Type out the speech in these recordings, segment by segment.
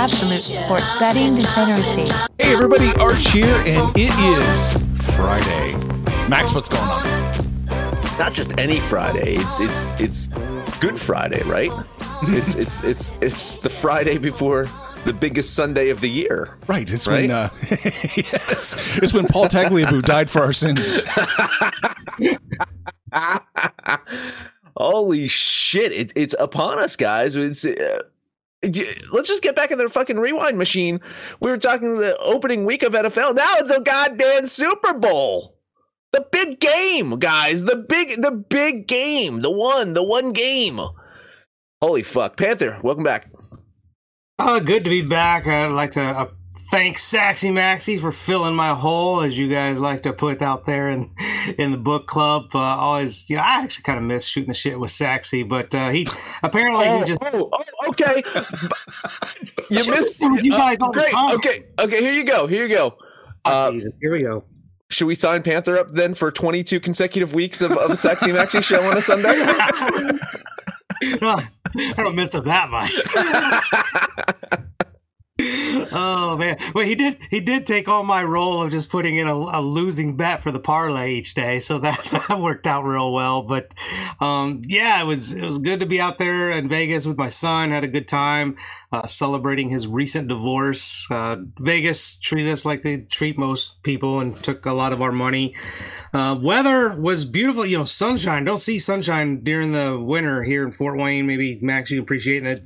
Absolute sports betting degeneracy. Hey everybody, Arch here, and it is Friday. Max, what's going on? Not just any Friday. It's it's it's Good Friday, right? it's it's it's it's the Friday before the biggest Sunday of the year. Right. It's Right? when uh, yes, it's when Paul Tagliabue died for our sins. Holy shit! It, it's upon us, guys. It's. Uh, j- Let's just get back in their fucking rewind machine. We were talking the opening week of NFL. Now it's the goddamn Super Bowl. The big game, guys. The big the big game. The one, the one game. Holy fuck. Panther, welcome back. Uh, good to be back. I'd like to uh, thank Saxy Maxi for filling my hole, as you guys like to put out there in in the book club. Uh, always, you know, I actually kind of miss shooting the shit with Saxy, but uh, he apparently he just oh, oh, okay. you missed. You guys uh, all the great. time. Okay, okay. Here you go. Here you go. Oh, Uh, Jesus, here we go. should we sign Panther up then for 22 consecutive weeks of, of a Sexy Maxi show on a Sunday? No, I don't miss him that much. oh man, well he did he did take on my role of just putting in a, a losing bet for the parlay each day, so that, that worked out real well. But um, yeah, it was it was good to be out there in Vegas with my son. Had a good time uh, celebrating his recent divorce. Uh, Vegas treated us like they treat most people and took a lot of our money. Uh, weather was beautiful, you know, sunshine. Don't see sunshine during the winter here in Fort Wayne. Maybe Max, you appreciate it.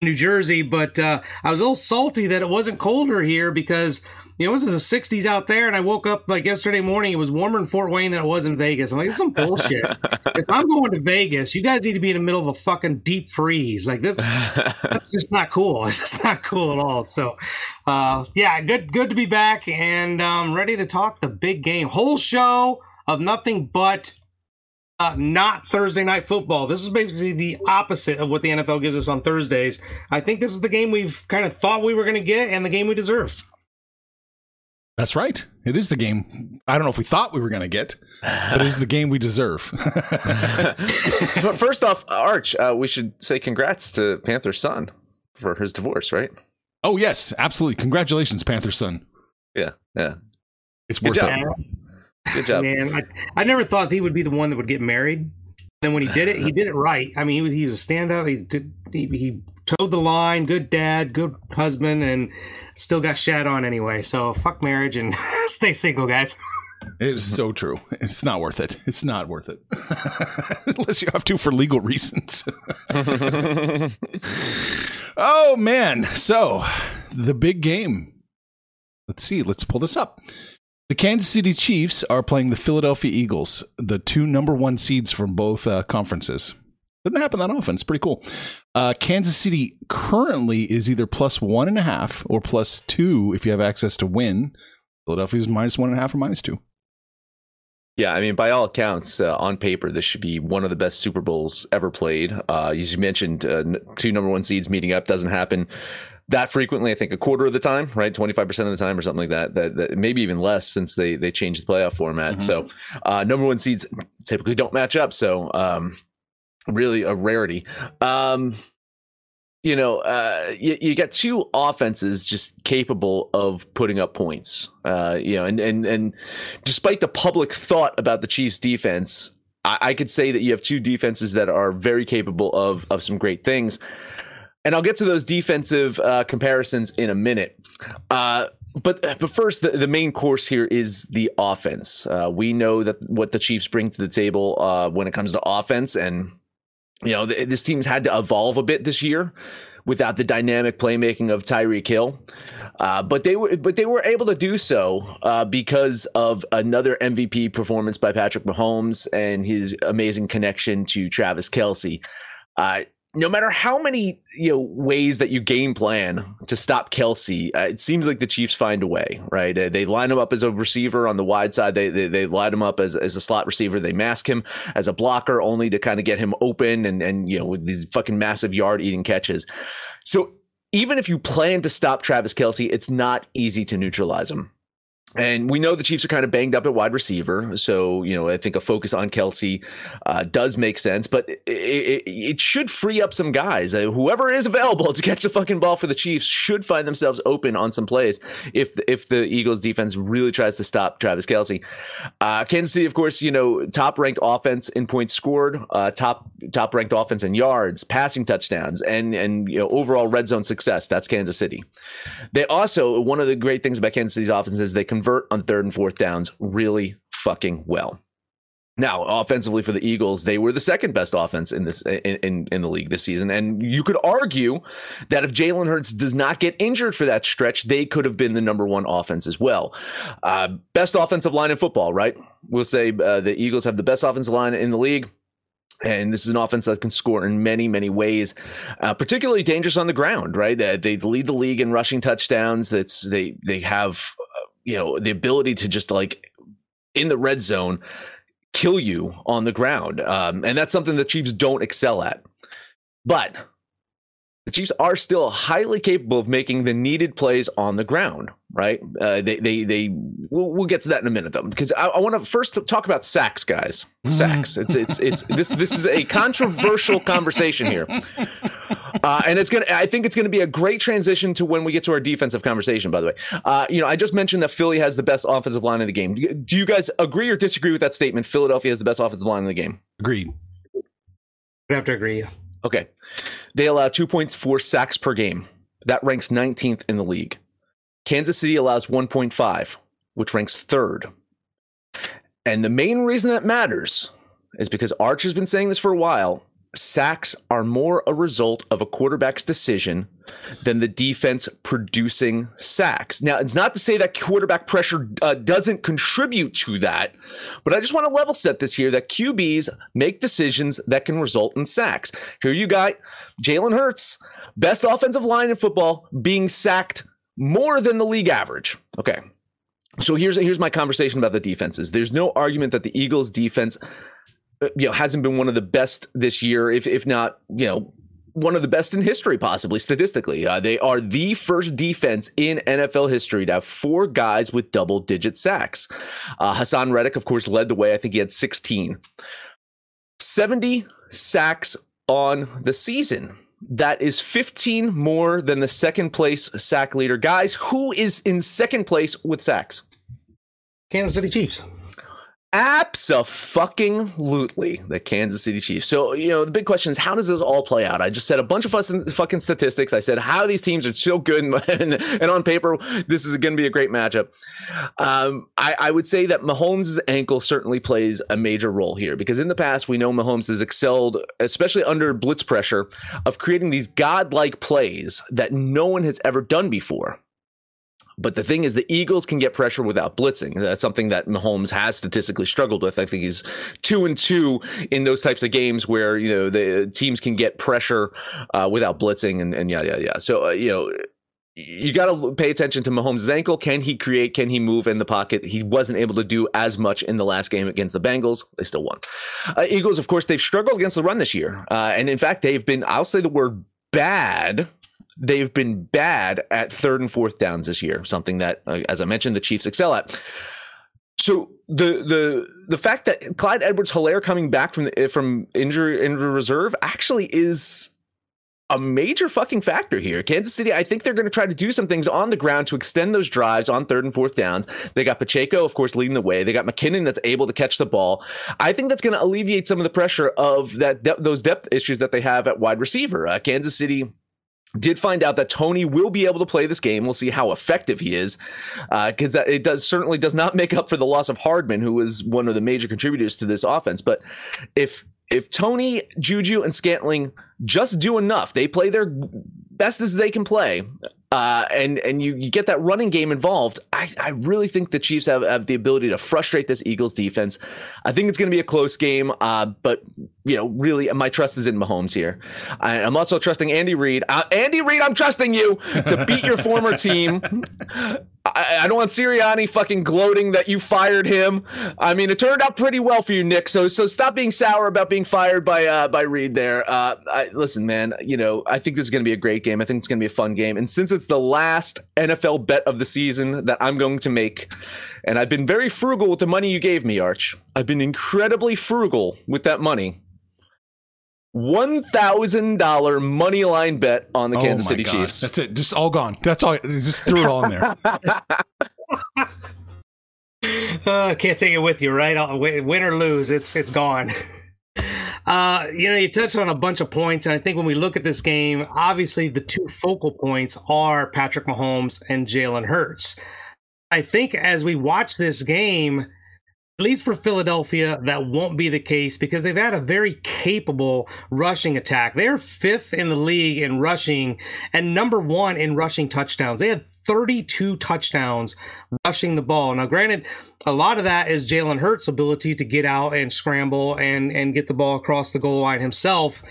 New Jersey, but uh, I was a little salty that it wasn't colder here because you know it was in the 60s out there, and I woke up like yesterday morning. It was warmer in Fort Wayne than it was in Vegas. I'm like, this is some bullshit. if I'm going to Vegas, you guys need to be in the middle of a fucking deep freeze. Like this, that's just not cool. It's just not cool at all. So, uh, yeah, good, good to be back and um, ready to talk the big game. Whole show of nothing but uh, not Thursday night football. This is basically the opposite of what the NFL gives us on Thursdays. I think this is the game we've kind of thought we were going to get and the game we deserve. That's right. It is the game. I don't know if we thought we were going to get, but it is the game we deserve. But First off, Arch, uh, we should say congrats to Panther's son for his divorce, right? oh yes, absolutely. Congratulations, Panther son. Yeah, yeah. It's worth it. Good job. Man, I, I never thought he would be the one that would get married. Then when he did it, he did it right. I mean, he was he was a standout. He did he, he towed the line. Good dad, good husband, and still got shat on anyway. So fuck marriage and stay single, guys. It is so true. It's not worth it. It's not worth it. Unless you have to for legal reasons. oh, man. So, the big game. Let's see. Let's pull this up. The Kansas City Chiefs are playing the Philadelphia Eagles, the two number one seeds from both uh, conferences. Doesn't happen that often. It's pretty cool. Uh, Kansas City currently is either plus one and a half or plus two if you have access to win. Philadelphia's minus one and a half or minus two. Yeah, I mean, by all accounts, uh, on paper, this should be one of the best Super Bowls ever played. Uh, as you mentioned, uh, two number one seeds meeting up doesn't happen that frequently. I think a quarter of the time, right, twenty five percent of the time, or something like that. That, that maybe even less since they they changed the playoff format. Mm-hmm. So, uh, number one seeds typically don't match up. So, um, really a rarity. Um, you know, uh, you, you got two offenses just capable of putting up points. Uh, you know, and and and despite the public thought about the Chiefs' defense, I, I could say that you have two defenses that are very capable of of some great things. And I'll get to those defensive uh, comparisons in a minute. Uh, but but first, the, the main course here is the offense. Uh, we know that what the Chiefs bring to the table uh, when it comes to offense, and you know, this team's had to evolve a bit this year without the dynamic playmaking of Tyreek Hill. Uh, but they were, but they were able to do so uh, because of another MVP performance by Patrick Mahomes and his amazing connection to Travis Kelce. Uh, no matter how many you know ways that you game plan to stop Kelce, uh, it seems like the Chiefs find a way, right? Uh, they line him up as a receiver on the wide side. They they, they line him up as, as a slot receiver. They mask him as a blocker, only to kind of get him open and and you know with these fucking massive yard eating catches. So even if you plan to stop Travis Kelce, it's not easy to neutralize him. And we know the Chiefs are kind of banged up at wide receiver. So, you know, I think a focus on Kelce uh, does make sense, but it, it, it, should free up some guys. Uh, whoever is available to catch the fucking ball for the Chiefs should find themselves open on some plays if the, if the Eagles defense really tries to stop Travis Kelce. Uh, Kansas City, of course, you know, top ranked offense in points scored, uh, top top ranked offense in yards, passing touchdowns, and, and, you know, overall red zone success. That's Kansas City. They also, one of the great things about Kansas City's offense is they can convert on third and fourth downs really fucking well. Now, offensively for the Eagles, they were the second best offense in this in, in, in the league this season, and you could argue that if Jalen Hurts does not get injured for that stretch, they could have been the number one offense as well. Uh, best offensive line in football, right? We'll say uh, the Eagles have the best offensive line in the league. And this is an offense that can score in many, many ways, uh, particularly dangerous on the ground, right? They, they lead the league in rushing touchdowns. That's they they have you know, the ability to just like in the red zone kill you on the ground. Um, and that's something the Chiefs don't excel at. But the Chiefs are still highly capable of making the needed plays on the ground right? Uh, they they they we'll, we'll get to that in a minute though, because I, I want to first talk about sacks, guys. Sacks. It's it's it's this this is a controversial conversation here, uh, and it's gonna. I think it's gonna be a great transition to when we get to our defensive conversation. By the way, uh, you know, I just mentioned that Philly has the best offensive line in the game. Do you guys agree or disagree with that statement? Philadelphia has the best offensive line in the game. Agreed. I have to agree. Okay, they allow two point four sacks per game. That ranks 19th in the league. Kansas City allows 1.5, which ranks third. And the main reason that matters is because Arch has been saying this for a while. Sacks are more a result of a quarterback's decision than the defense producing sacks. Now, it's not to say that quarterback pressure uh, doesn't contribute to that, but I just want to level set this here that QBs make decisions that can result in sacks. Here you got Jalen Hurts, best offensive line in football, being sacked more than the league average. Okay. So here's here's my conversation about the defenses. There's no argument that the Eagles defense you know hasn't been one of the best this year if if not, you know, one of the best in history, possibly statistically. Uh, they are the first defense in NFL history to have four guys with double digit sacks. Uh, Haason Reddick, of course, led the way. I think he had 16. 70 sacks on the season. That is 15 more than the second place sack leader. Guys, who is in second place with sacks? Kansas City Chiefs. Absolutely, the Kansas City Chiefs. So, you know, the big question is how does this all play out? I just said a bunch of fucking statistics. I said how these teams are so good, and, and on paper, this is going to be a great matchup. Um, I, I, would say that Mahomes' ankle certainly plays a major role here because in the past, we know Mahomes has excelled, especially under blitz pressure, of creating these godlike plays that no one has ever done before. But the thing is, the Eagles can get pressure without blitzing. That's something that Mahomes has statistically struggled with. I think he's two and two in those types of games where you know the teams can get pressure uh, without blitzing and, and yeah, yeah, yeah. So uh, you know you got to pay attention to Mahomes' ankle. Can he create? Can he move in the pocket? He wasn't able to do as much in the last game against the Bengals. They still won. Uh, Eagles, of course, they've struggled against the run this year. Uh, and in fact, they've been, I'll say the word bad they've been bad at third and fourth downs this year, something that, uh, as I mentioned, the Chiefs excel at. So the the the fact that Clyde Edwards-Helaire coming back from the, from injury injury reserve actually is a major fucking factor here. Kansas City, I think they're going to try to do some things on the ground to extend those drives on third and fourth downs. They got Pacheco, of course, leading the way. They got McKinnon that's able to catch the ball. I think that's going to alleviate some of the pressure of that de- those depth issues that they have at wide receiver. Uh, Kansas City did find out that Toney will be able to play this game. We'll see how effective he is, because uh, it does certainly does not make up for the loss of Hardman, who was one of the major contributors to this offense. But if if Toney, Juju, and Scantling just do enough, they play their best as they can play, uh, and and you, you get that running game involved, I, I really think the Chiefs have, have the ability to frustrate this Eagles defense. I think it's going to be a close game, uh, but you know, really, my trust is in Mahomes here. I, am also trusting Andy Reid. Uh, Andy Reid, I'm trusting you to beat your former team. I, I, don't want Sirianni fucking gloating that you fired him. I mean, it turned out pretty well for you, Nick. So so stop being sour about being fired by uh, by Reid there. Uh, I, listen, man. You know, I think this is going to be a great game. I think it's going to be a fun game. And since it's the last NFL bet of the season that I'm going to make, and I've been very frugal with the money you gave me, Arch. I've been incredibly frugal with that money. One thousand dollar money line bet on the oh Kansas City God. Chiefs. That's it. Just all gone. That's all. Just threw it all in there. uh, can't take it with you, right? Win or lose, it's it's gone. Uh, you know, you touched on a bunch of points, and I think when we look at this game, obviously the two focal points are Patrick Mahomes and Jalen Hurts. I think as we watch this game, at least for Philadelphia, that won't be the case because they've had a very capable rushing attack. They're fifth in the league in rushing and number one in rushing touchdowns. They had 32 touchdowns rushing the ball. Now, granted, a lot of that is Jalen Hurts' ability to get out and scramble and, and get the ball across the goal line himself.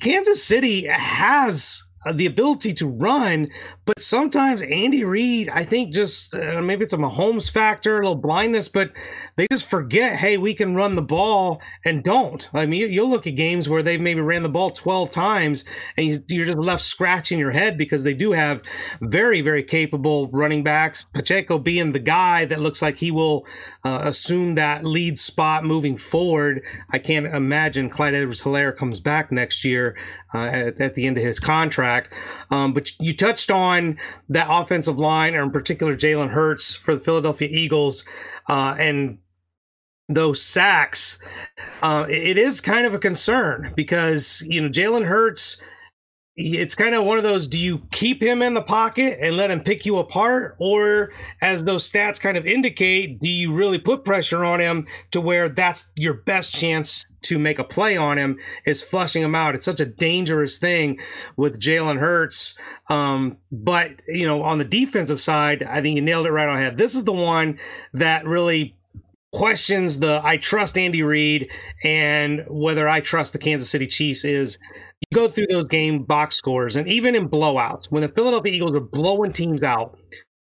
Kansas City has the ability to run, but sometimes Andy Reid, I think just uh, maybe it's a Mahomes factor, a little blindness, but they just forget, hey, we can run the ball and don't. I mean, you'll look at games where they've maybe ran the ball 12 times and you're just left scratching your head because they do have very, very capable running backs. Pacheco being the guy that looks like he will uh, assume that lead spot moving forward. I can't imagine Clyde Edwards-Helaire comes back next year uh, at, at, the end of his contract. Um, but you touched on that offensive line, or in particular Jalen Hurts for the Philadelphia Eagles, uh, and those sacks. Uh, it is kind of a concern because you know Jalen Hurts it's kind of one of those do you keep him in the pocket and let him pick you apart? Or as those stats kind of indicate do you really put pressure on him to where that's your best chance to make a play on him is flushing him out? It's such a dangerous thing with jalen hurts um, but you know on the defensive side i think you nailed it right on head. This is the one that really questions the I trust Andy Reid and whether I trust the Kansas City Chiefs is you go through those game box scores, and even in blowouts, when the Philadelphia Eagles are blowing teams out,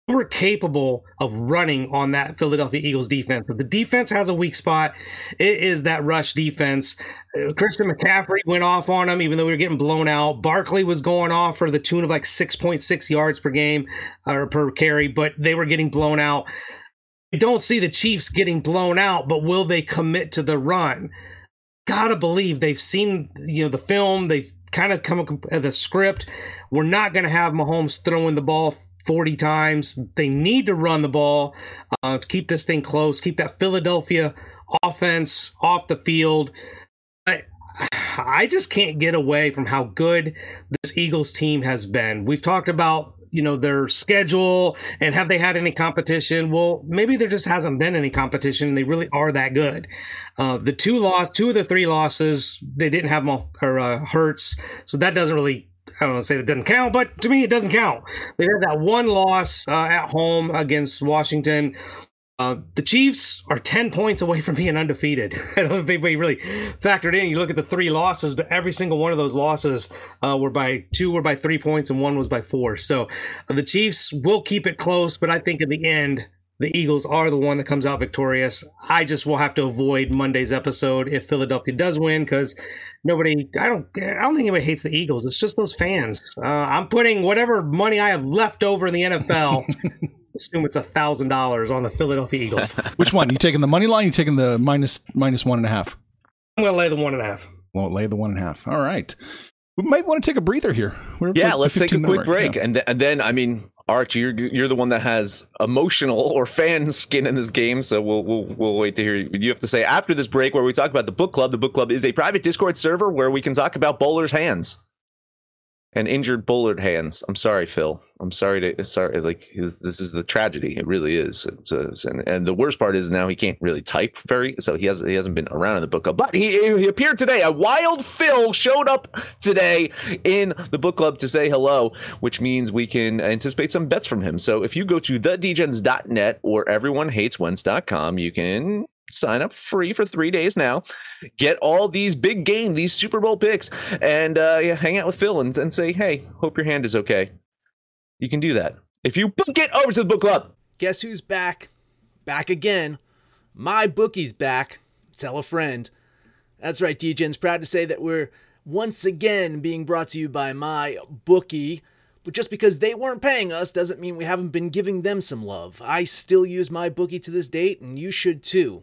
we're capable of running on that Philadelphia Eagles defense. If the defense has a weak spot, it is that rush defense. Uh, Christian McCaffrey went off on them, even though we were getting blown out. Barkley was going off for the tune of like 6.6 yards per game or per carry, but they were getting blown out. I don't see the Chiefs getting blown out, but will they commit to the run? gotta believe they've seen you know the film. They've kind of come up with the script. We're not going to have Mahomes throwing the ball 40 times. They need to run the ball uh, to keep this thing close, keep that Philadelphia offense off the field. I, I just can't get away from how good this Eagles team has been. We've talked about you know their schedule and have they had any competition well maybe there just hasn't been any competition they really are that good uh, the two loss two of the three losses they didn't have or uh, hurts so that doesn't really I don't want to say that doesn't count, but to me, it doesn't count. They had that one loss uh, at home against Washington. Uh, the Chiefs are 10 points away from being undefeated. I don't if anybody really factored in. You look at the three losses, but every single one of those losses uh, were by two were by three points and one was by four. So uh, the Chiefs will keep it close, but I think in the end, the Eagles are the one that comes out victorious. I just will have to avoid Monday's episode if Philadelphia does win because nobody. I don't. I don't think anybody hates the Eagles. It's just those fans. Uh, I'm putting whatever money I have left over in the NFL. assume it's a thousand dollars on the Philadelphia Eagles. Which one? You taking the money line? You taking the minus minus one and a half? I'm gonna lay the one and a half. Well, lay the one and a half. All right. We might want to take a breather here. We're yeah, let's take a quick break, yeah. and th- and then I mean, Arch, you're you're the one that has emotional or fan skin in this game, so we'll we'll we'll wait to hear what you have to say after this break, where we talk about the book club. The book club is a private Discord server where we can talk about bowlers' hands and injured Bullard hands. I'm sorry, Phil. I'm sorry to sorry. Like this is the tragedy. It really is. It's, and and the worst part is now he can't really type very. So he has he hasn't been around in the book club, but he he appeared today. A wild Phil showed up today in the book club to say hello, which means we can anticipate some bets from him. So if you go to thedgens.net or everyonehateswentz.com, you can sign up free for three days now. Get all these big game, these Super Bowl picks, and uh, yeah, hang out with Phil and, and say, hey, hope your hand is okay. You can do that. If you get over to the book club. Guess who's back? Back again. My bookie's back. Tell a friend. That's right, DJ's proud to say that we're once again being brought to you by my bookie. But just because they weren't paying us doesn't mean we haven't been giving them some love. I still use my bookie to this date, and you should too.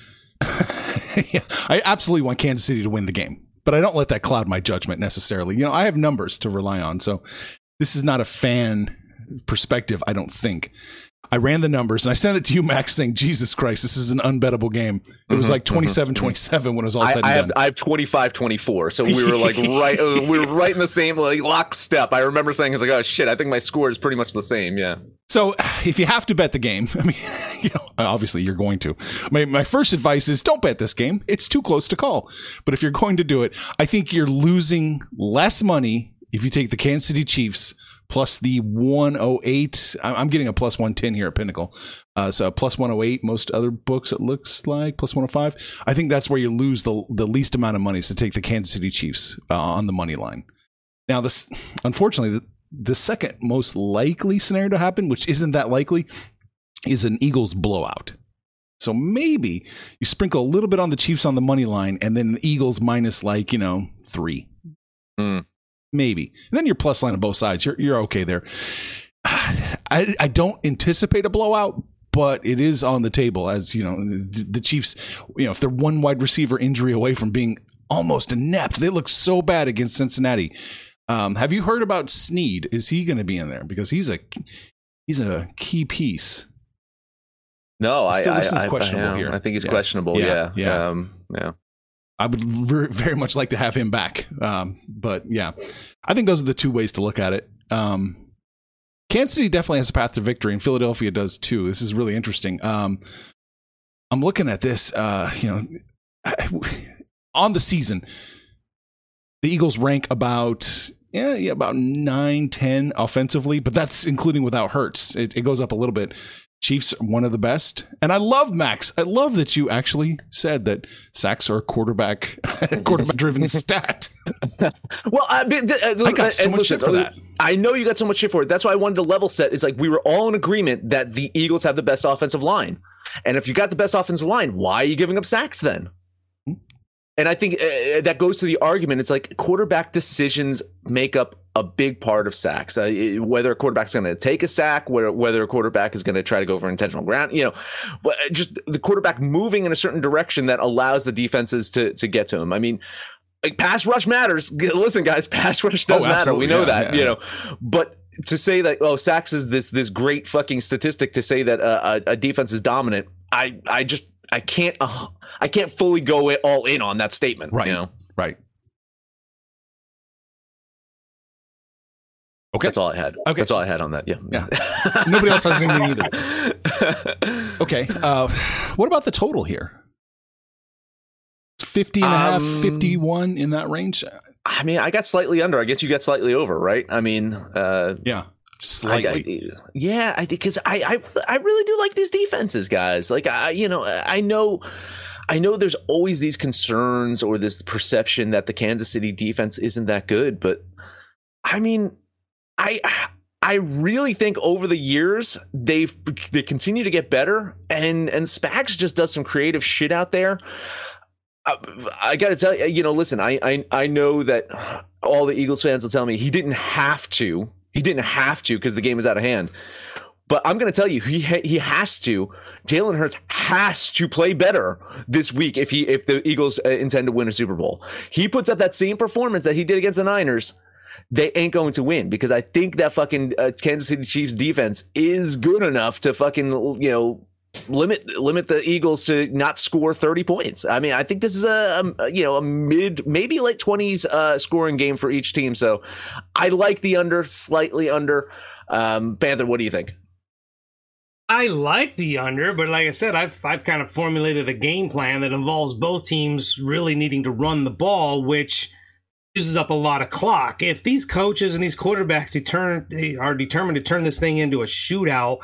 yeah, I absolutely want Kansas City to win the game, but I don't let that cloud my judgment necessarily. You know, I have numbers to rely on. So, this is not a fan perspective, I don't think. I ran the numbers and I sent it to you, Max, saying, Jesus Christ, this is an unbettable game. It was Mhm, like 27 27 when it was all I, said and I done. have I have 25 24 so we were like right uh, we were right in the same like lockstep I remember saying I was like oh shit I think my score is pretty much the same yeah So, if you have to bet the game, I mean, you know, obviously you're going to. My, my first advice is don't bet this game. It's too close to call. But if you're going to do it, I think you're losing less money if you take the Kansas City Chiefs plus the 108. I- I'm getting a plus 110 here at Pinnacle. Uh, so plus 108, most other books it looks like plus 105. I think that's where you lose the, the least amount of money is to take the Kansas City Chiefs uh, on the money line. Now, this unfortunately, the, the second most likely scenario to happen, which isn't that likely, is an Eagles blowout. So maybe you sprinkle a little bit on the Chiefs on the money line, and then the Eagles minus like you know three, Hmm. Maybe. And then your plus line on both sides. You're you're okay there. I I don't anticipate a blowout, but it is on the table as you know the, Chiefs. You know if they're one wide receiver injury away from being almost inept, they look so bad against Cincinnati. Um, have you heard about Sneed? Is he going to be in there because he's a he's a key piece. no I Still, I, is I- questionable I, here. I think it's Yeah. questionable Yeah, yeah yeah. um, yeah I would ver- very much like to have him back. Um, but yeah, I think those are the two ways to look at it. Um, Kansas City definitely has a path to victory, and Philadelphia does too. This is really interesting. Um, I'm looking at this, uh, you know, on the season, the Eagles rank about yeah, yeah about 9, 10 offensively, but that's including without Hurts. It, it goes up a little bit. Chiefs one of the best, and I love Max. I love that you actually said that sacks are a quarterback quarterback driven stat. well I, th- uh, I got so much listen, shit for uh, that. I know you got so much shit for it that's why I wanted to level set it's like we were all in agreement that the Eagles have the best offensive line and if you got the best offensive line why are you giving up sacks then. And I think uh, that goes to the argument. It's like quarterback decisions make up a big part of sacks. Uh, it- whether a quarterback's going to take a sack, whether, whether a quarterback is going to try to go for intentional ground, you know, but uh, just the quarterback moving in a certain direction that allows the defenses to to get to him. I mean, like pass rush matters. Listen, guys, pass rush does Oh, matter. We know Yeah, that, yeah. you know, but to say that oh sacks is this this great fucking statistic to say that uh, a, a defense is dominant, I I just I can't uh, I can't fully go it all in on that statement. Right. You know, Right. Okay. that's all I had. Okay. that's all I had on that. Yeah. Yeah. Nobody else has anything either. Okay. Uh, what about the total here? 50 and a half, Um, 51 in that range? I mean, I got slightly under. I guess you got slightly over, right? I mean, uh, Yeah. I- Slightly. I- yeah, I because I, I I really do like these defenses, guys. Like I, you know, I know, I know there's always these concerns or this perception that the Kansas City defense isn't that good, but I mean, I I really think over the years they've they continue to get better, and and Spags just does some creative shit out there. Uh, I, I got to tell you, you know, listen, I, I I know that all the Eagles fans will tell me he didn't have to. He didn't have to because the game is out of hand. But I'm going to tell you, he ha- he has to. Jalen Hurts has to play better this week if he if the Eagles uh, intend to win a Super Bowl. He puts up that same performance that he did against the Niners. They ain't going to win because I think that fucking uh, Kansas City Chiefs defense is good enough to fucking you know limit limit the Eagles to not score 30 points. I mean, I think this is a, a you know a mid maybe late 20s uh, scoring game for each team. So I like the under slightly under. Um, Panther, what do you think? I like the under, but like I said, I've I've kind of formulated a game plan that involves both teams really needing to run the ball, which uses up a lot of clock. If these coaches and these quarterbacks deter- are determined to turn this thing into a shootout,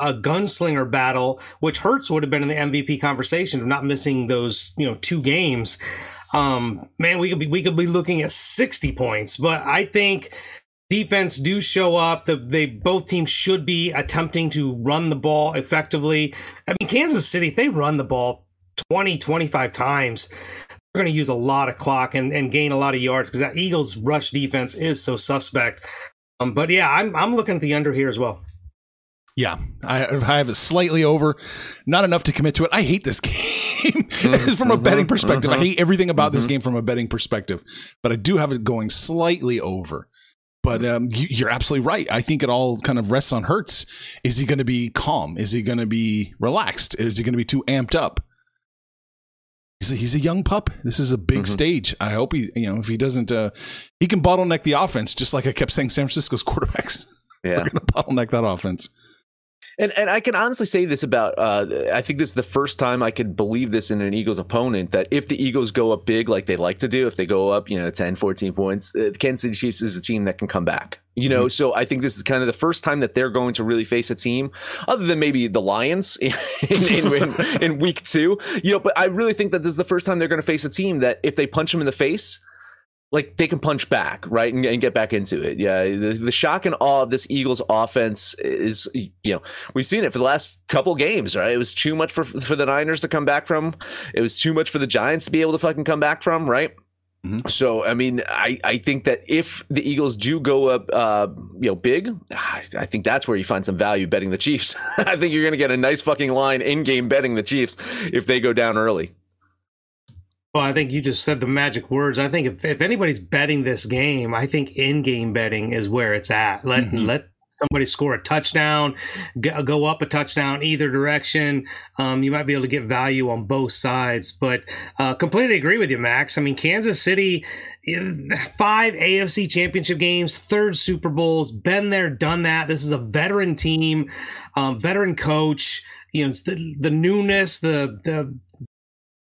a gunslinger battle, which Hurts would have been in the MVP conversation of not missing those, you know, two games. Um, man, we could be we could be looking at 60 points, but I think defense do show up. The, they both teams should be attempting to run the ball effectively. I mean, Kansas City, if they run the ball 20, 25 times, they're going to use a lot of clock and, and gain a lot of yards because that Eagles rush defense is so suspect. Um, but yeah, I'm I'm looking at the under here as well. Yeah, I, I have it slightly over, not enough to commit to it. I hate this game from a betting perspective. I hate everything about this game from a betting perspective, but I do have it going slightly over. But um, you, are absolutely right. I think it all kind of rests on Hurts. Is he going to be calm? Is he going to be relaxed? Is he going to be too amped up? He's a, he's a young pup. This is a big mm-hmm. stage. I hope he, you know, if he doesn't, uh, he can bottleneck the offense, just like I kept saying San Francisco's quarterbacks. Yeah. We're going to bottleneck that offense. And and I can honestly say this about uh, I think this is the first time I could believe this in an Eagles opponent that if the Eagles go up big like they like to do, if they go up, you know, 10, 14 points, uh, the Kansas City Chiefs is a team that can come back. You know, mm-hmm. so I think this is kind of the first time that they're going to really face a team other than maybe the Lions in, in, in, in week two. You know, but I really think that this is the first time they're going to face a team that if they punch them in the face, like they can punch back, right, and, and, get back into it. Yeah, the, the, shock and awe of this Eagles offense is, you know, we've seen it for the last couple games, right? It was too much for for the Niners to come back from. It was too much for the Giants to be able to fucking come back from, right? Mm-hmm. So, I mean, I, I think that if the Eagles do go up, uh, you know, big, I think that's where you find some value betting the Chiefs. I think you're going to get a nice fucking line in game betting the Chiefs if they go down early. Well, I think you just said the magic words. I think if, if anybody's betting this game, I think in-game betting is where it's at. Let mm-hmm. let somebody score a touchdown, go up a touchdown either direction. Um, you might be able to get value on both sides. But uh, completely agree with you, Max. I mean, Kansas City, five AFC championship games, third Super Bowls, been there, done that. This is a veteran team, um, veteran coach. You know, the, the newness, the the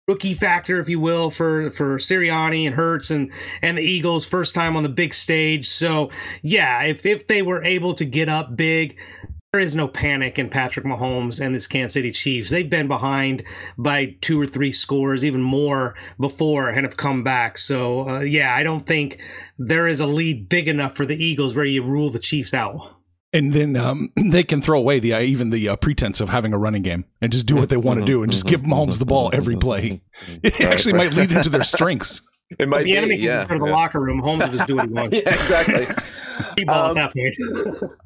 rookie factor, if you will, for for Sirianni and Hurts and and the Eagles, first time on the big stage. So yeah, if if they were able to get up big. There is no panic in Patrick Mahomes and this Kansas City Chiefs. They've been behind by two or three scores, even more before, and have come back. So, uh, yeah, I don't think there is a lead big enough for the Eagles where you rule the Chiefs out and then um, they can throw away the uh, even the uh, pretense of having a running game and just do what they want to do and just give Mahomes the ball every play. It actually might lead into their strengths. It might the be, enemy yeah. Go to the yeah. locker room. Holmes will just do what he wants. yeah, exactly. um,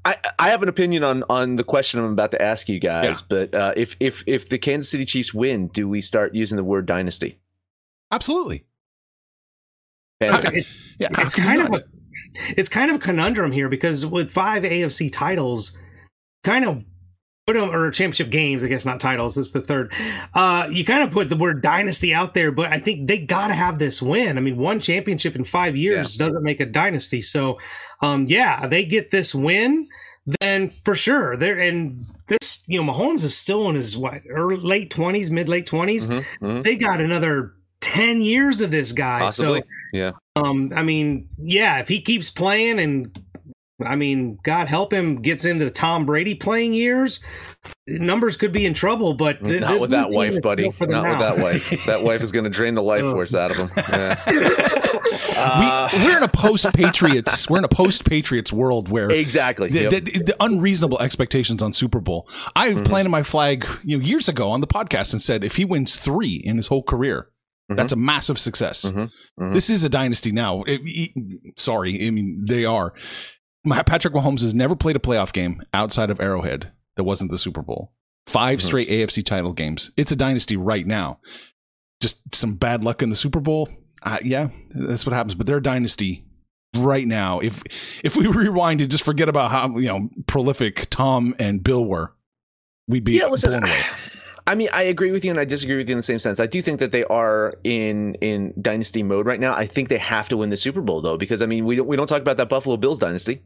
I, I have an opinion on on the question I'm about to ask you guys, yeah. but uh, if if if the Kansas City Chiefs win, do we start using the word dynasty? Absolutely. It's, yeah, it's kind of a it's kind of a conundrum here because with five AFC titles, kind of put them or championship games, I guess not titles. It's the third. Uh, you kind of put the word dynasty out there, but I think they got to have this win. I mean, one championship in five years yeah. doesn't make a dynasty. So, um, yeah, they get this win. Then for sure, they're and this you know Mahomes is still in his what early, late twenties, mid late 20s mm-hmm, mm-hmm. They got another 10 years of this guy. Possibly. So, yeah. Um, I mean, yeah, if he keeps playing and I mean, God help him gets into Tom Brady playing years, numbers could be in trouble, but th- not with that wife, buddy. Not now. with that wife. that wife is going to drain the life force out of him. Yeah. uh, we, are in a post Patriots. We're in a post Patriots world where exactly the, yep. the, the, unreasonable expectations on Super Bowl. I mm-hmm. planted my flag you know years ago on the podcast and said if he wins three in his whole career, Mm-hmm. That's a massive success. Mm-hmm. Mm-hmm. This is a dynasty now. It, it, sorry, I mean they are. Patrick Mahomes has never played a playoff game outside of Arrowhead that wasn't the Super Bowl. 5 mm-hmm. straight AFC title games. It's a dynasty right now. Just some bad luck in the Super Bowl. Uh, yeah, that's what happens. But they're dynasty right now. If if we rewind and just forget about how you know prolific Tom and Bill were, we'd be yeah, listen, blown away. I mean, I agree with you, and I disagree with you in the same sense. I do think that they are in in dynasty mode right now. I think they have to win the Super Bowl though, because I mean, we don't we don't talk about that Buffalo Bills dynasty.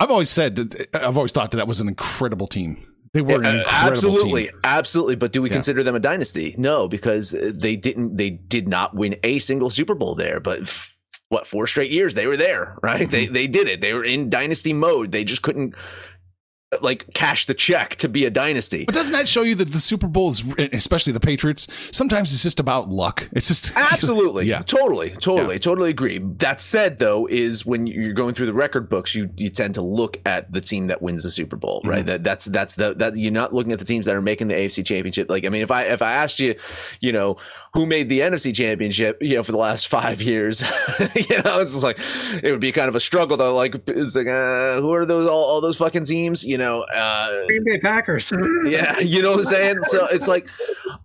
I've always said that I've always thought that that was an incredible team. They were incredible absolutely, team. absolutely. But do we yeah. consider them a dynasty? No, because they didn't. They did not win a single Super Bowl there. But what four straight years they were there, right? Mm-hmm. They they did it. They were in dynasty mode. They just couldn't like cash the check to be a dynasty. But doesn't that show you that the Super Bowl is, especially the Patriots, sometimes it's just about luck. It's just absolutely, yeah, totally, totally, yeah. totally agree. That said, though, is when you're going through the record books, you you tend to look at the team that wins the Super Bowl, right? Mm-hmm. That that's that's the that you're not looking at the teams that are making the AFC Championship. Like, I mean, if I if I asked you, you know, who made the NFC Championship, you know, for the last five years, you know, it's just like it would be kind of a struggle though. Like, it's like, uh, who are those all, all those fucking teams? You know, uh, Green Bay Packers. yeah, you know what I'm saying. So it's like,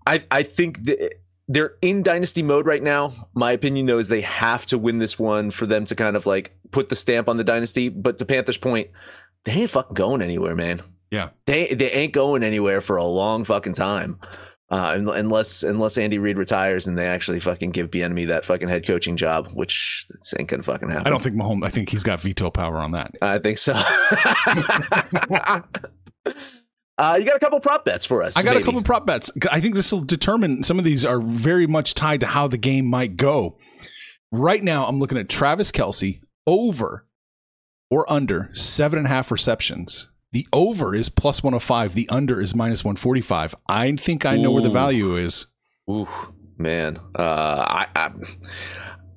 I I think that they're in dynasty mode right now. My opinion though is they have to win this one for them to kind of like put the stamp on the dynasty. But to Panthers' point, they ain't fucking going anywhere, man. Yeah, they they ain't going anywhere for a long fucking time. Uh, unless unless Andy Reid retires and they actually fucking give Bieniemy that fucking head coaching job, which ain't gonna fucking happen. I don't think Mahomes. I think he's got veto power on that. I think so. Uh, you got a couple prop bets for us. I got maybe. a couple prop bets. I think this will determine some of these are very much tied to how the game might go. Right now, I'm looking at Travis Kelce over or under seven and a half receptions. The over is plus 105. The under is minus 145. I think I know Ooh. where the value is. Ooh, man. Uh, I, I,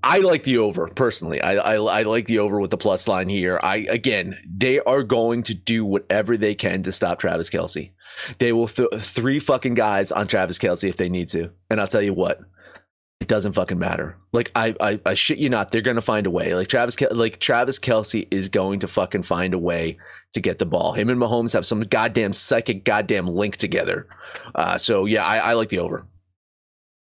I like the over personally. I, I, I like the over with the plus line here. I again, they are going to do whatever they can to stop Travis Kelce. They will throw three fucking guys on Travis Kelce if they need to. And I'll tell you what, it doesn't fucking matter. Like I, I, I shit you not, they're gonna find a way. Like Travis, like Travis Kelce is going to fucking find a way to get the ball. Him and Mahomes have some goddamn psychic goddamn link together. Uh, so yeah, I, I like the over.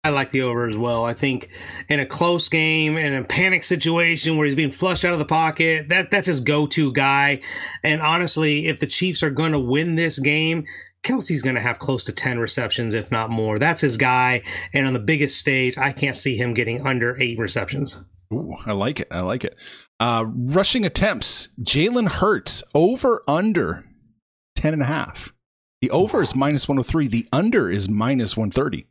I like the over as well. I think in a close game, in a panic situation where he's being flushed out of the pocket, that that's his go-to guy. And honestly, if the Chiefs are going to win this game, Kelce's going to have close to 10 receptions, if not more. That's his guy. And on the biggest stage, I can't see him getting under eight receptions. Ooh, I like it. I like it. Uh, rushing attempts, Jalen Hurts over under 10 and a half. The over is minus 103. The under is minus 130.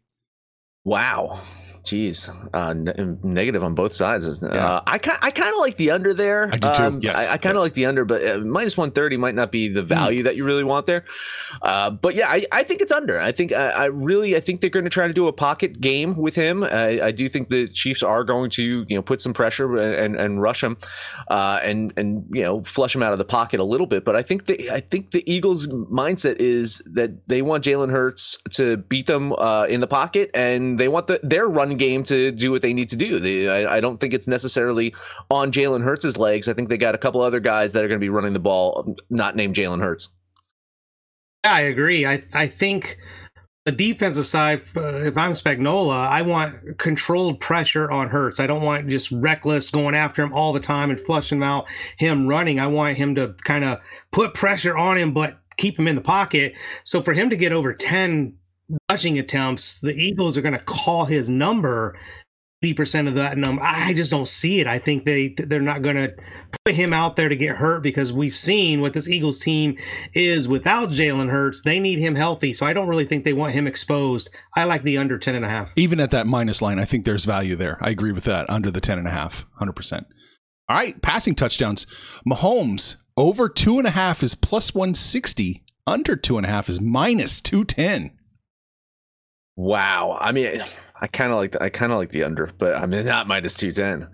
Wow. Jeez, uh, ne- negative on both sides. Uh, yeah. I I kind of like the under there. I do too. Um, yes, I, I kind of yes. like the under, but uh, minus one thirty might not be the hmm. value mm. that you really want there. Uh, but yeah, I, I think it's under. I think I, I really I think they're going to try to do a pocket game with him. I, I, do think the Chiefs are going to you know put some pressure and and rush him, uh, and and you know flush him out of the pocket a little bit. But I think the I think the Eagles' mindset is that they want Jalen Hurts to beat them uh, in the pocket, and they want the, their game to do what they need to do. They, I, I, don't think it's necessarily on Jalen Hurts' legs. I think they got a couple other guys that are going to be running the ball, not named Jalen Hurts. Yeah, I agree. I I think the defensive side, uh, if I'm Spagnuolo, I want controlled pressure on Hurts. I don't want just reckless going after him all the time and flushing him out, him running. I want him to kind of put pressure on him, but keep him in the pocket. So for him to get over 10 rushing attempts, the Eagles are going to call his number. 80% of that number. I just don't see it. I think they they're not going to put him out there to get hurt because we've seen what this Eagles team is without Jalen Hurts. They need him healthy. So I don't really think they want him exposed. I like the under 10 and a half. Even at that minus line, I think there's value there. I agree with that. Under the 10 and a half, 100%. All right, passing touchdowns. Mahomes over two and a half is plus 160. Under two and a half is minus 210. Wow. I mean, I kind of like the, I kind of like the under, but I mean not minus two ten.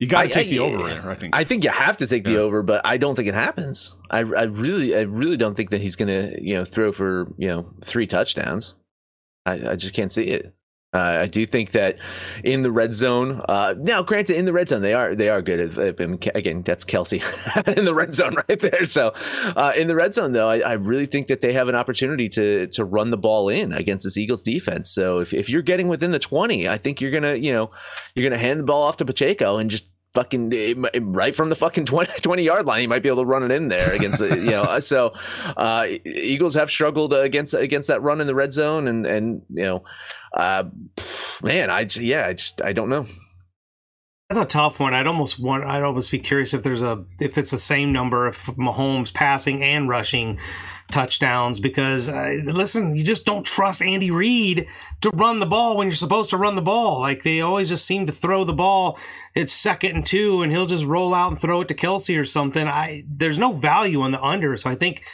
You got to take I, the over there, I think. I think you have to take yeah. the over, but I don't think it happens. I, I really, I really don't think that he's going to, you know, throw for, you know, three touchdowns. I, I just can't see it. Uh, I do think that in the red zone. Uh, now, granted, in the red zone, they are they are good. At, again, that's Kelce in the red zone right there. So, uh, in the red zone, though, I, I, really think that they have an opportunity to to run the ball in against this Eagles defense. So, if, if you're getting within the twenty, I think you're gonna you know you're gonna hand the ball off to Pacheco and just fucking right from the fucking 20, 20, yard line. He might be able to run it in there against the, you know, so, uh, Eagles have struggled against, against that run in the red zone. And, and, you know, uh, man, I'd yeah, I just, I don't know. That's a tough one. I'd almost want. I'd almost be curious if there's a if it's the same number if Mahomes passing and rushing touchdowns because uh, listen, you just don't trust Andy Reid to run the ball when you're supposed to run the ball. Like they always just seem to throw the ball. It's second and two, and he'll just roll out and throw it to Kelce or something. I there's no value on the under, so I think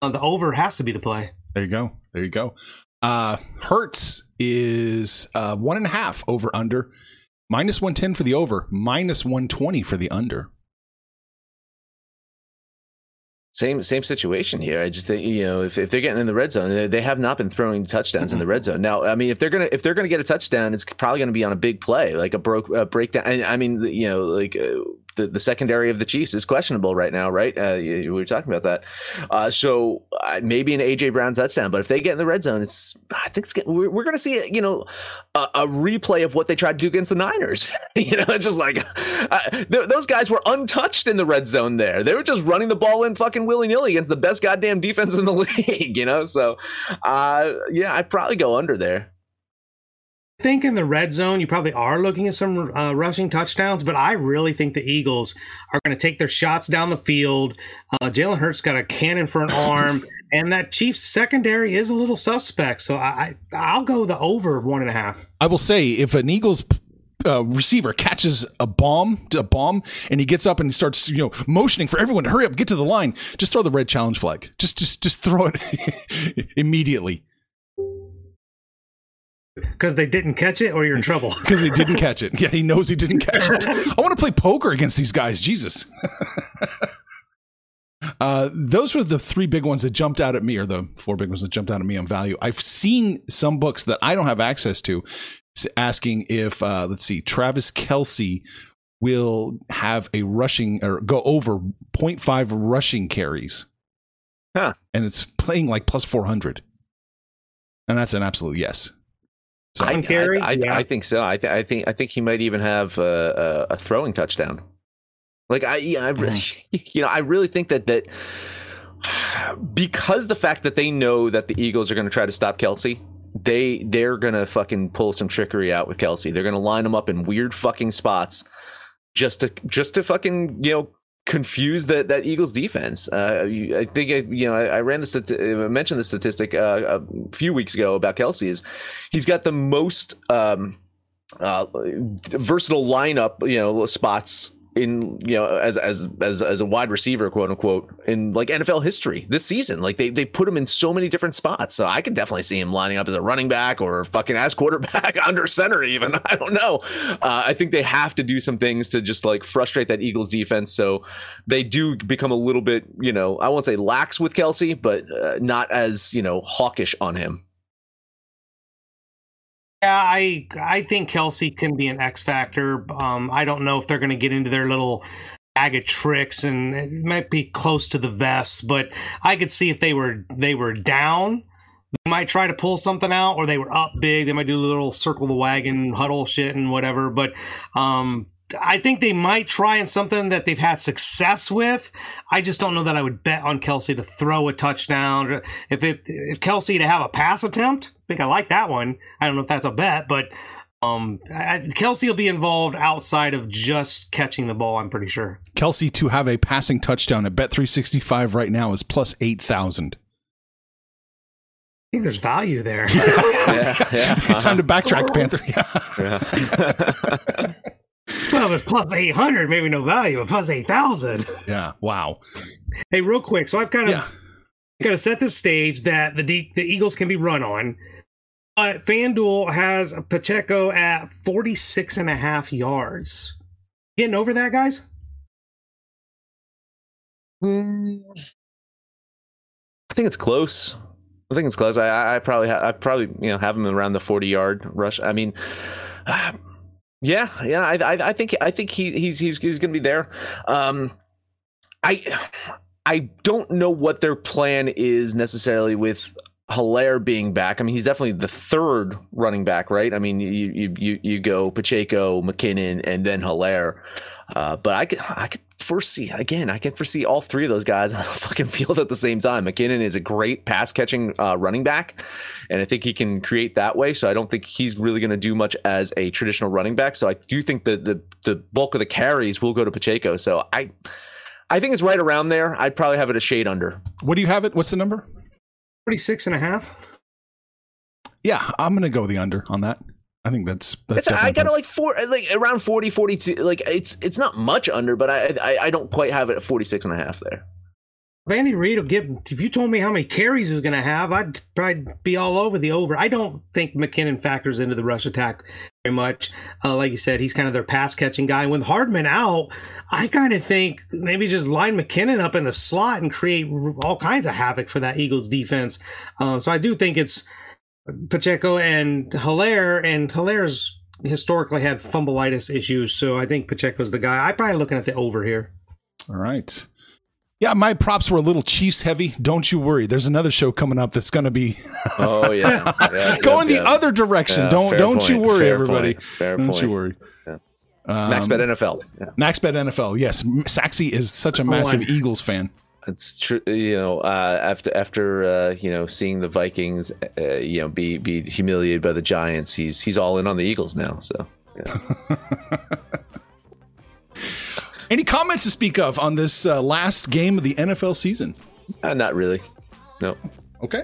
uh, the over has to be the play. There you go. There you go. Uh, Hurts is uh, one and a half over under, minus 110 for the over, minus 120 for the under. Same same situation here. I just think you know if, if they're getting in the red zone, they have not been throwing touchdowns mm-hmm. in the red zone. Now, I mean, if they're gonna if they're gonna get a touchdown, it's probably gonna be on a big play, like a broke a breakdown. I mean, you know, like uh, the, the secondary of the Chiefs is questionable right now, right? Uh, we were talking about that. Uh, so uh, maybe an AJ Brown touchdown, but if they get in the red zone, it's I think it's we're, we're going to see you know a, a, replay of what they tried to do against the Niners. you know, it's just like uh, th- those guys were untouched in the red zone. There, they were just running the ball in fucking willy nilly against the best goddamn defense in the league. You know, so uh, yeah, I'd probably go under there think in the red zone, you probably are looking at some uh, rushing touchdowns, but I really think the Eagles are going to take their shots down the field. Uh, Jalen Hurts got a cannon for an arm, and that Chiefs secondary is a little suspect. So I, I'll go the over one and a half. I will say if an Eagles uh, receiver catches a bomb, a bomb, and he gets up and he starts, you know, motioning for everyone to hurry up, get to the line. Just throw the red challenge flag. Just, just, just throw it immediately. Because they didn't catch it, or you're in trouble. Because they didn't catch it. Yeah, he knows he didn't catch it. I want to play poker against these guys. Jesus. Uh, those were the three big ones that jumped out at me, or the four big ones that jumped out at me on value. I've seen some books that I don't have access to asking if, uh, let's see, Travis Kelce will have a rushing or go over 0.5 rushing carries. Huh. And it's playing like plus 400. And that's an absolute yes. So I, carry, I, I, yeah. I, think so. I, th- I, think I think he might even have a, a, a throwing touchdown. Like I, yeah, I really, mm. you know, I really think that that because the fact that they know that the Eagles are going to try to stop Kelce, they they're going to fucking pull some trickery out with Kelce. They're going to line him up in weird fucking spots just to just to fucking you know confuse that that Eagles defense. Uh, I think I, you know I, I ran the I mentioned the statistic uh, a few weeks ago about Kelce is he's got the most um, uh, versatile lineup you know spots in you know as as as as a wide receiver quote unquote in like NFL history this season. Like they they put him in so many different spots. So I could definitely see him lining up as a running back or fucking as quarterback under center even. I don't know. Uh, I think they have to do some things to just like frustrate that Eagles defense. So they do become a little bit you know I won't say lax with Kelce but uh, not as you know hawkish on him yeah, I I think Kelce can be an X factor. Um, I don't know if they're going to get into their little bag of tricks, and it might be close to the vest. But I could see if they were they were down, they might try to pull something out, or they were up big, they might do a little circle the wagon, huddle shit, and whatever. But um, I think they might try in something that they've had success with. I just don't know that I would bet on Kelce to throw a touchdown. If it if Kelce to have a pass attempt, think I like that one. I don't know if that's a bet, but um, I, Kelce will be involved outside of just catching the ball. I'm pretty sure. Kelce to have a passing touchdown at Bet 365 right now is plus eight thousand. I think there's value there. yeah, yeah, uh-huh. Time to backtrack, Panther. Yeah. Well, if plus 800, maybe no value, but plus 8,000. Yeah. Wow. Hey, real quick. So I've kind of yeah. kind of set the stage that the the Eagles can be run on. But FanDuel has Pacheco at 46 and a half yards. Getting over that, guys? I think it's close. I think it's close. I, I probably, ha- I probably, you know, have him around the forty yard rush. I mean, yeah, yeah, I, I, I think I think he, he's he's he's going to be there. Um, I I don't know what their plan is necessarily with Helaire being back. I mean, he's definitely the third running back, right? I mean, you you you, you go Pacheco, McKinnon, and then Helaire. Uh, but I could I could foresee again. I can foresee all three of those guys on the fucking field at the same time. McKinnon is a great pass catching uh, running back, and I think he can create that way. So I don't think he's really going to do much as a traditional running back. So I do think that the the bulk of the carries will go to Pacheco. So I I think it's right around there. I'd probably have it a shade under. What do you have it? What's the number? 46 and a half. Yeah, I'm going to go the under on that. I think that's that's. It's, I got it like four, like around 40, 42. Like it's it's not much under, but I I, I don't quite have it at 46 and a half there. If Andy Reid will get, if you told me how many carries he's going to have, I'd probably be all over the over. I don't think McKinnon factors into the rush attack very much. Uh, like you said, he's kind of their pass catching guy. With Hardman out, I kind of think maybe just line McKinnon up in the slot and create all kinds of havoc for that Eagles defense. Um, so I do think it's Pacheco and Helaire, and Helaire's historically had fumbleitis issues. So I think Pacheco's the guy. I'm probably looking at the over here. All right. Yeah, my props were a little Chiefs heavy. Don't you worry. There's another show coming up that's going to be Oh yeah, yeah going yeah, the yeah. other direction. Yeah, don't don't you worry, fair everybody. point, fair don't point. you worry. Yeah. Um, Max Bet NFL. Yeah. MaxBet NFL. Yes, Saxy is such a massive I- Eagles fan. It's true, you know. Uh, after after uh, you know seeing the Vikings, uh, you know, be be humiliated by the Giants, he's he's all in on the Eagles now. So yeah. Any comments to speak of on this uh, last game of the NFL season? uh, not really. No. Okay.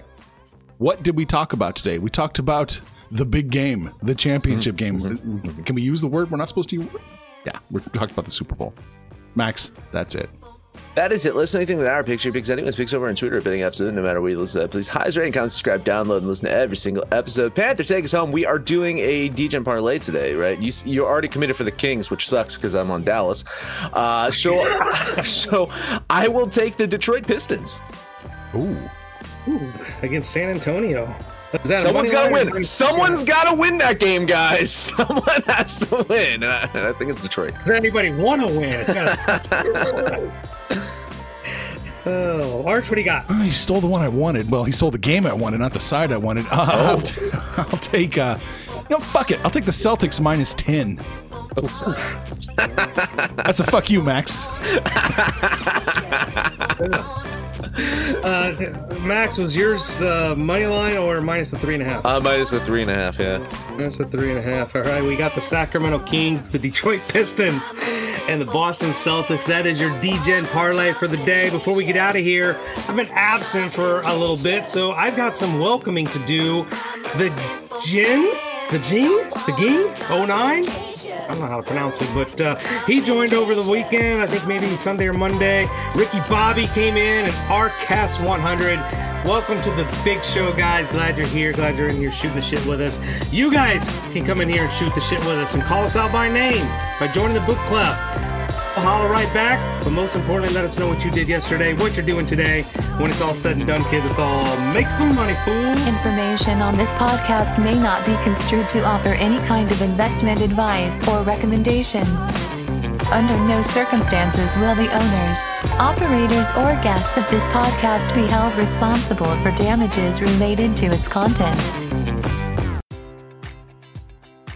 What did we talk about today? We talked about the big game, the championship Mm-hmm. game. Can we use the word we're not supposed to use? Yeah, we talked about the Super Bowl. Max, that's it. That is it. Listen to anything with our picture picks anyone's picks over on Twitter, betting episode, no matter where you listen to that. Please highest rating, comment, subscribe, download, and listen to every single episode. Panther, take us home. We are doing a DGen parlay today, right? You you're already committed for the Kings, which sucks because I'm on Dallas. Uh, so so I will take the Detroit Pistons. Ooh. Ooh, against San Antonio. Is that a Someone's got to win. Someone's got to win that game, guys. Someone has to win. And I, think it's Detroit. Does anybody want to win? It's gotta... oh, Arch, what do you got? Oh, he stole the one I wanted. Well, he stole the game I wanted, not the side I wanted. Uh, I'll, t- I'll take, uh, you know, fuck it. I'll take the Celtics minus 10. That's a fuck you, Max. Uh, Max, was yours uh, money line or minus the three and a half? Uh, minus the three and a half, yeah. Minus the three and a half. All right, we got the Sacramento Kings, the Detroit Pistons, and the Boston Celtics. That is your DGen parlay for the day. Before we get out of here, I've been absent for a little bit, so I've got some welcoming to do. The Gin, the Gene, the Ging, 09. I don't know how to pronounce it, but uh, he joined over the weekend. I think maybe Sunday or Monday. Ricky Bobby came in and RCast 100. Welcome to the big show, guys. Glad you're here. Glad you're in here shooting the shit with us. You guys can come in here and shoot the shit with us and call us out by name by joining the book club. Holler right back, but most importantly, let us know what you did yesterday, what you're doing today. When it's all said and done, kids, it's all make some money, fools. Information on this podcast may not be construed to offer any kind of investment advice or recommendations. Under no circumstances will the owners, operators, or guests of this podcast be held responsible for damages related to its contents.